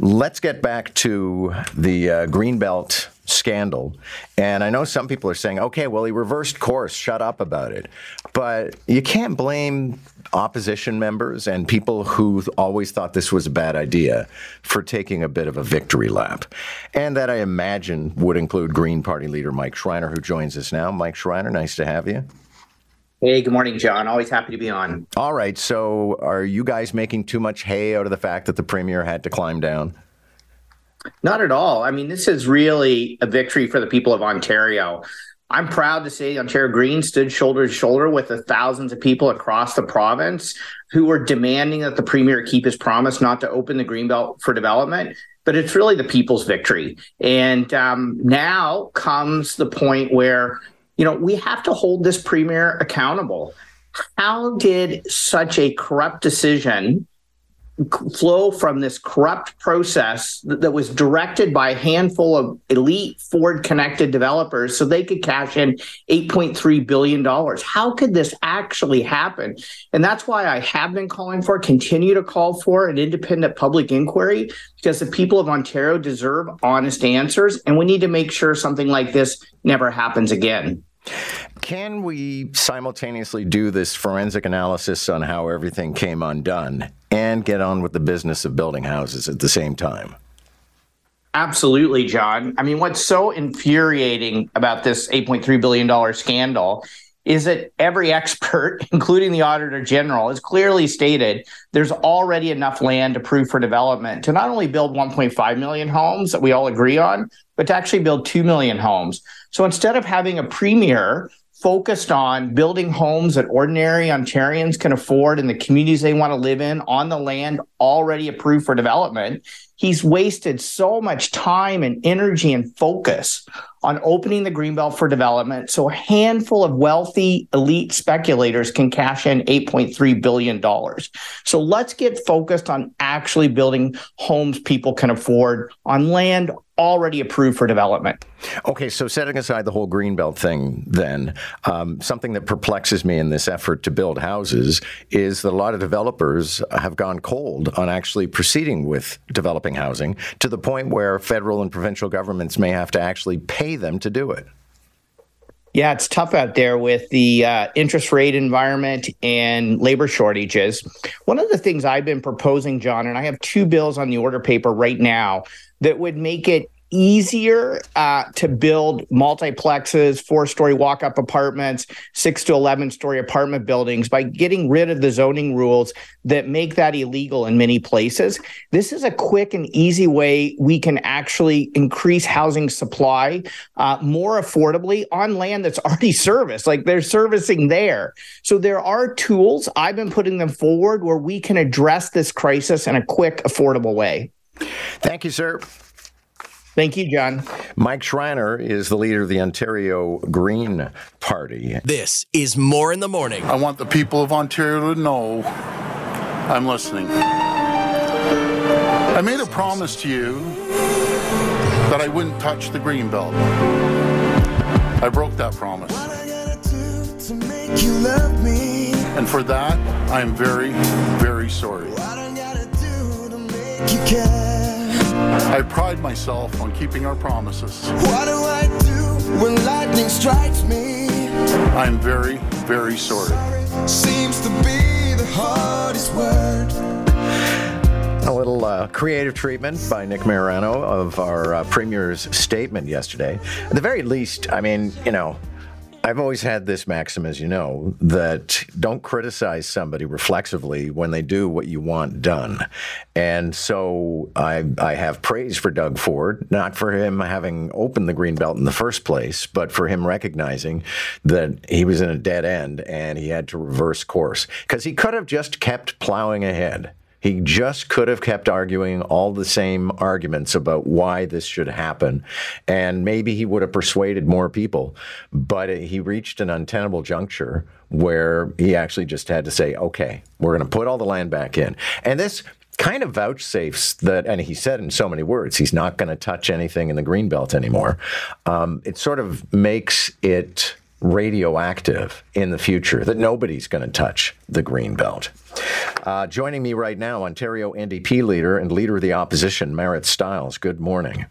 let's get back to the uh, Greenbelt scandal. And I know some people are saying, okay, well, he reversed course, shut up about it. But you can't blame opposition members and people who always thought this was a bad idea for taking a bit of a victory lap. And that I imagine would include Green Party leader Mike Schreiner, who joins us now. Mike Schreiner, nice to have you. Hey, good morning, John. Always happy to be on. All right. So, are you guys making too much hay out of the fact that the premier had to climb down? Not at all. I mean, this is really a victory for the people of Ontario. I'm proud to say Ontario Green stood shoulder to shoulder with the thousands of people across the province who were demanding that the premier keep his promise not to open the Greenbelt for development. But it's really the people's victory. And um, now comes the point where, you know, we have to hold this premier accountable. How did such a corrupt decision flow from this corrupt process that was directed by a handful of elite Ford connected developers so they could cash in $8.3 billion. How could this actually happen? And that's why I have been calling for, continue to call for an independent public inquiry because the people of Ontario deserve honest answers. And we need to make sure something like this never happens again. Can we simultaneously do this forensic analysis on how everything came undone and get on with the business of building houses at the same time? Absolutely, John. I mean, what's so infuriating about this $8.3 billion scandal is that every expert, including the Auditor General, has clearly stated there's already enough land approved for development to not only build 1.5 million homes that we all agree on, but to actually build 2 million homes. So instead of having a premier focused on building homes that ordinary Ontarians can afford in the communities they want to live in on the land already approved for development, he's wasted so much time and energy and focus on opening the greenbelt for development so a handful of wealthy elite speculators can cash in 8.3 billion dollars. So let's get focused on actually building homes people can afford on land already approved for development. Okay, so setting aside the whole greenbelt thing, then um, something that perplexes me in this effort to build houses is that a lot of developers have gone cold on actually proceeding with developing housing to the point where federal and provincial governments may have to actually pay them to do it. Yeah, it's tough out there with the uh, interest rate environment and labor shortages. One of the things I've been proposing, John, and I have two bills on the order paper right now that would make it easier uh, to build multiplexes, four story walk up apartments, six to 11 story apartment buildings by getting rid of the zoning rules that make that illegal in many places. This is a quick and easy way we can actually increase housing supply uh, more affordably on land that's already serviced, like they're servicing there. So there are tools, I've been putting them forward where we can address this crisis in a quick, affordable way. Thank you, sir. Thank you, John. Mike Schreiner is the leader of the Ontario Green Party. This is Moore in the Morning. I want the people of Ontario to know I'm listening. I made a promise to you that I wouldn't touch the green belt. I broke that promise. And for that, I am very, very sorry. I pride myself on keeping our promises. What do I do when lightning strikes me? I'm very, very sorry. Seems to be the hardest word. A little uh, creative treatment by Nick Marano of our uh, Premier's statement yesterday. At the very least, I mean, you know, I've always had this maxim, as you know, that don't criticize somebody reflexively when they do what you want done. And so I, I have praise for Doug Ford, not for him having opened the green belt in the first place, but for him recognizing that he was in a dead end and he had to reverse course. Because he could have just kept plowing ahead. He just could have kept arguing all the same arguments about why this should happen. And maybe he would have persuaded more people. But he reached an untenable juncture where he actually just had to say, okay, we're going to put all the land back in. And this kind of vouchsafes that, and he said in so many words, he's not going to touch anything in the green belt anymore. Um, it sort of makes it radioactive in the future, that nobody's going to touch the green belt. Uh, joining me right now, Ontario NDP leader and leader of the opposition, Marit Stiles. Good morning.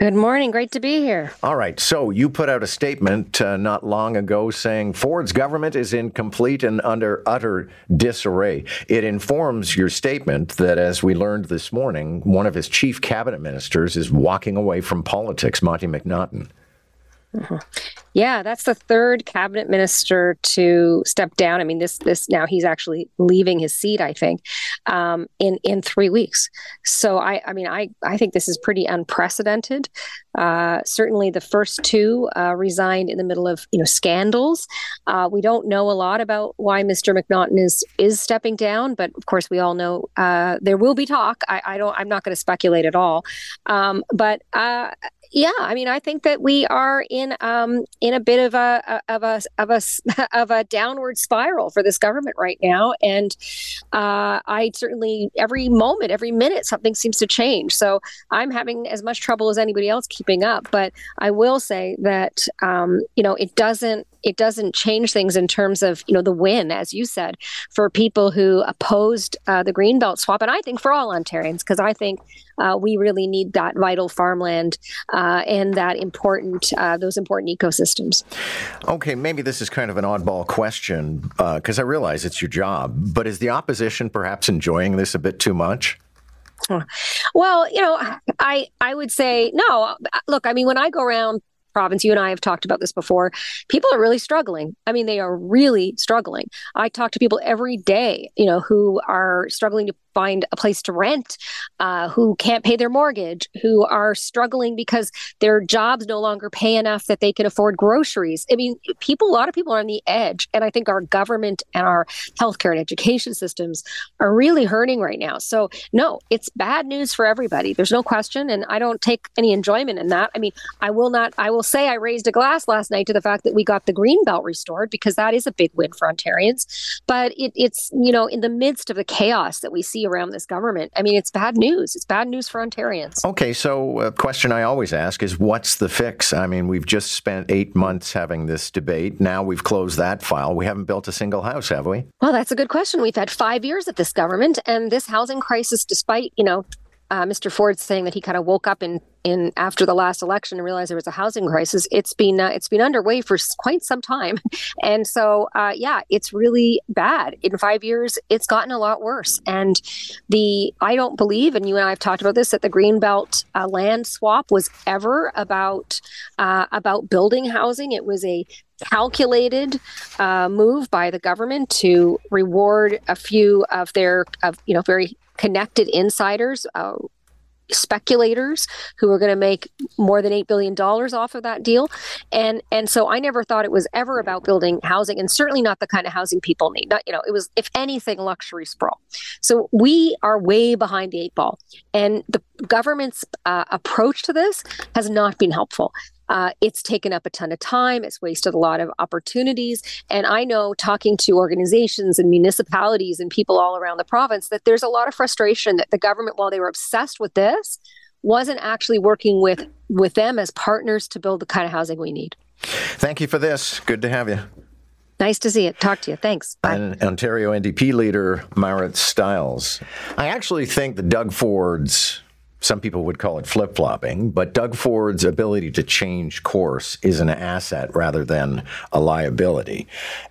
Good morning. Great to be here. All right. So you put out a statement uh, not long ago saying Ford's government is in complete and under utter disarray. It informs your statement that, as we learned this morning, one of his chief cabinet ministers is walking away from politics, Monte McNaughton. Mm-hmm. Yeah, that's the third cabinet minister to step down. I mean, this this now he's actually leaving his seat. I think um, in in three weeks. So I I mean I I think this is pretty unprecedented. Uh, certainly, the first two uh, resigned in the middle of you know scandals. Uh, we don't know a lot about why Mr. McNaughton is is stepping down, but of course we all know uh, there will be talk. I, I don't. I'm not going to speculate at all. Um, but uh, yeah, I mean, I think that we are in um, in a bit of a of a of a of a downward spiral for this government right now, and uh, I certainly every moment, every minute, something seems to change. So I'm having as much trouble as anybody else keeping up. But I will say that um, you know it doesn't it doesn't change things in terms of you know the win, as you said, for people who opposed uh, the Greenbelt swap, and I think for all Ontarians, because I think uh, we really need that vital farmland uh, and that important uh, those important ecosystems. Okay, maybe this is kind of an oddball question because uh, I realize it's your job, but is the opposition perhaps enjoying this a bit too much? Well, you know, I I would say no. Look, I mean, when I go around province. You and I have talked about this before. People are really struggling. I mean, they are really struggling. I talk to people every day, you know, who are struggling to find a place to rent, uh, who can't pay their mortgage, who are struggling because their jobs no longer pay enough that they can afford groceries. I mean, people, a lot of people are on the edge. And I think our government and our healthcare and education systems are really hurting right now. So, no, it's bad news for everybody. There's no question. And I don't take any enjoyment in that. I mean, I will not, I will say I raised a glass last night to the fact that we got the green belt restored because that is a big win for Ontarians. But it, it's, you know, in the midst of the chaos that we see around this government. I mean, it's bad news. It's bad news for Ontarians. Okay, so a question I always ask is what's the fix? I mean, we've just spent eight months having this debate. Now we've closed that file. We haven't built a single house, have we? Well, that's a good question. We've had five years of this government, and this housing crisis, despite, you know, uh, Mr. Ford saying that he kind of woke up in in after the last election and realized there was a housing crisis. It's been uh, it's been underway for quite some time, and so uh, yeah, it's really bad. In five years, it's gotten a lot worse. And the I don't believe, and you and I have talked about this, that the Greenbelt uh, land swap was ever about uh, about building housing. It was a calculated uh, move by the government to reward a few of their of you know very connected insiders, uh, speculators who are going to make more than eight billion dollars off of that deal, and and so I never thought it was ever about building housing, and certainly not the kind of housing people need. Not you know, it was if anything luxury sprawl. So we are way behind the eight ball, and the government's uh, approach to this has not been helpful. Uh, it's taken up a ton of time. It's wasted a lot of opportunities. And I know talking to organizations and municipalities and people all around the province that there's a lot of frustration that the government, while they were obsessed with this, wasn't actually working with with them as partners to build the kind of housing we need. Thank you for this. Good to have you. Nice to see it. Talk to you. Thanks. Bye. And Ontario NDP leader Marit Stiles. I actually think that Doug Ford's some people would call it flip flopping, but Doug Ford's ability to change course is an asset rather than a liability.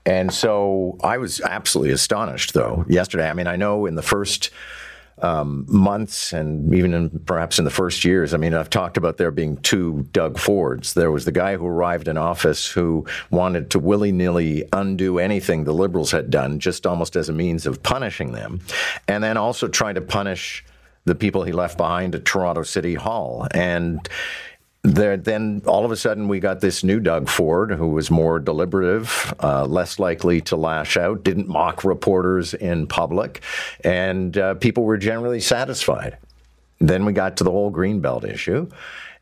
And so I was absolutely astonished, though, yesterday. I mean, I know in the first um, months and even in, perhaps in the first years, I mean, I've talked about there being two Doug Fords. There was the guy who arrived in office who wanted to willy nilly undo anything the Liberals had done, just almost as a means of punishing them, and then also trying to punish the people he left behind at Toronto City Hall. And there, then all of a sudden we got this new Doug Ford who was more deliberative, uh, less likely to lash out, didn't mock reporters in public, and uh, people were generally satisfied. Then we got to the whole Greenbelt issue.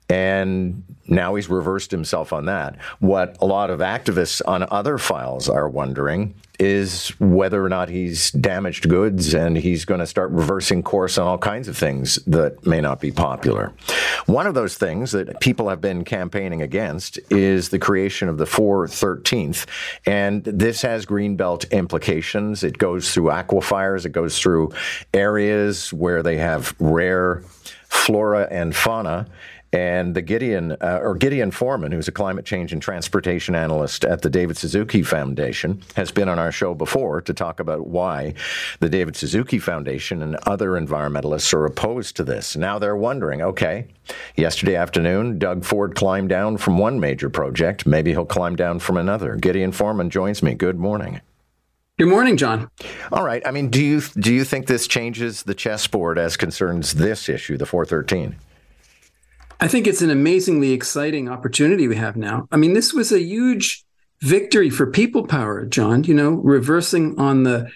And now he's reversed himself on that. What a lot of activists on other files are wondering is whether or not he's damaged goods and he's going to start reversing course on all kinds of things that may not be popular. One of those things that people have been campaigning against is the creation of the 413th. And this has greenbelt implications. It goes through aquifers, it goes through areas where they have rare flora and fauna. And the Gideon, uh, or Gideon Foreman, who's a climate change and transportation analyst at the David Suzuki Foundation, has been on our show before to talk about why the David Suzuki Foundation and other environmentalists are opposed to this. Now they're wondering okay, yesterday afternoon, Doug Ford climbed down from one major project. Maybe he'll climb down from another. Gideon Foreman joins me. Good morning. Good morning, John. All right. I mean, do you do you think this changes the chessboard as concerns this issue, the 413? I think it's an amazingly exciting opportunity we have now. I mean, this was a huge victory for people power, John, you know, reversing on the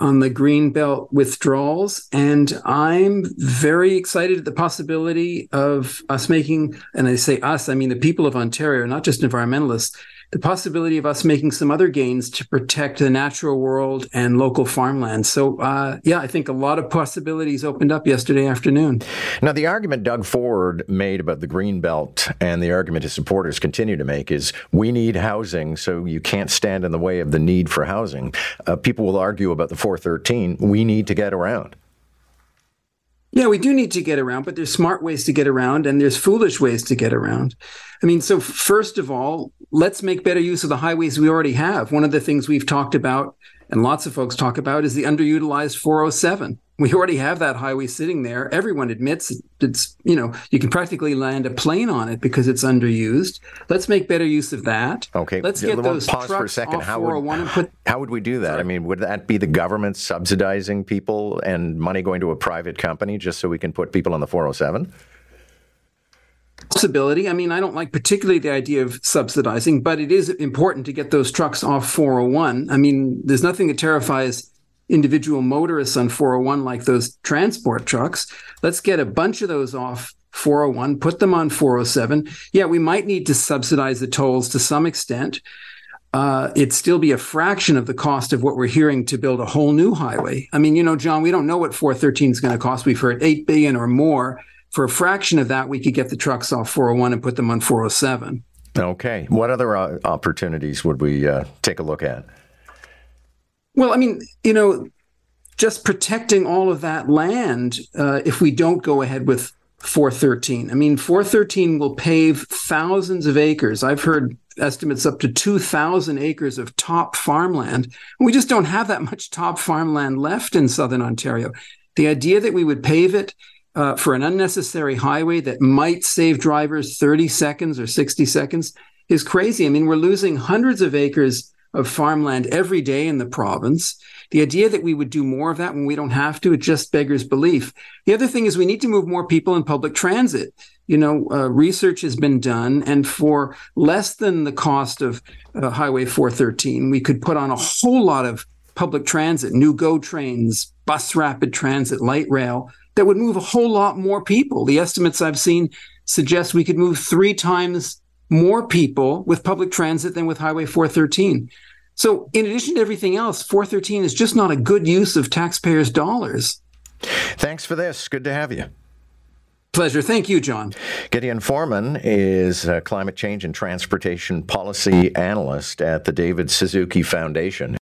on the green belt withdrawals and i'm very excited at the possibility of us making and i say us i mean the people of ontario not just environmentalists the possibility of us making some other gains to protect the natural world and local farmland. So, uh, yeah, I think a lot of possibilities opened up yesterday afternoon. Now, the argument Doug Ford made about the green belt and the argument his supporters continue to make is we need housing, so you can't stand in the way of the need for housing. Uh, people will argue about the 413. We need to get around. Yeah, we do need to get around, but there's smart ways to get around and there's foolish ways to get around. I mean, so first of all, let's make better use of the highways we already have. One of the things we've talked about and lots of folks talk about is the underutilized 407. We already have that highway sitting there. Everyone admits it's, you know, you can practically land a plane on it because it's underused. Let's make better use of that. Okay. Let's get those pause trucks for a second. How would, oh put, how would we do that? Sorry. I mean, would that be the government subsidizing people and money going to a private company just so we can put people on the 407? possibility. I mean, I don't like particularly the idea of subsidizing, but it is important to get those trucks off 401. I mean, there's nothing that terrifies individual motorists on 401 like those transport trucks. Let's get a bunch of those off 401, put them on 407. Yeah, we might need to subsidize the tolls to some extent. Uh, it'd still be a fraction of the cost of what we're hearing to build a whole new highway. I mean, you know, John, we don't know what 413 is going to cost. We've heard 8 billion or more for a fraction of that, we could get the trucks off 401 and put them on 407. Okay. What other uh, opportunities would we uh, take a look at? Well, I mean, you know, just protecting all of that land uh, if we don't go ahead with 413. I mean, 413 will pave thousands of acres. I've heard estimates up to 2,000 acres of top farmland. We just don't have that much top farmland left in southern Ontario. The idea that we would pave it uh, for an unnecessary highway that might save drivers 30 seconds or 60 seconds is crazy. I mean, we're losing hundreds of acres of farmland every day in the province. The idea that we would do more of that when we don't have to, it just beggars belief. The other thing is we need to move more people in public transit. You know, uh, research has been done, and for less than the cost of uh, Highway 413, we could put on a whole lot of public transit, new GO trains, bus rapid transit, light rail that would move a whole lot more people. The estimates I've seen suggest we could move three times more people with public transit than with Highway 413. So, in addition to everything else, 413 is just not a good use of taxpayers' dollars. Thanks for this. Good to have you. Pleasure. Thank you, John. Gideon Foreman is a climate change and transportation policy analyst at the David Suzuki Foundation.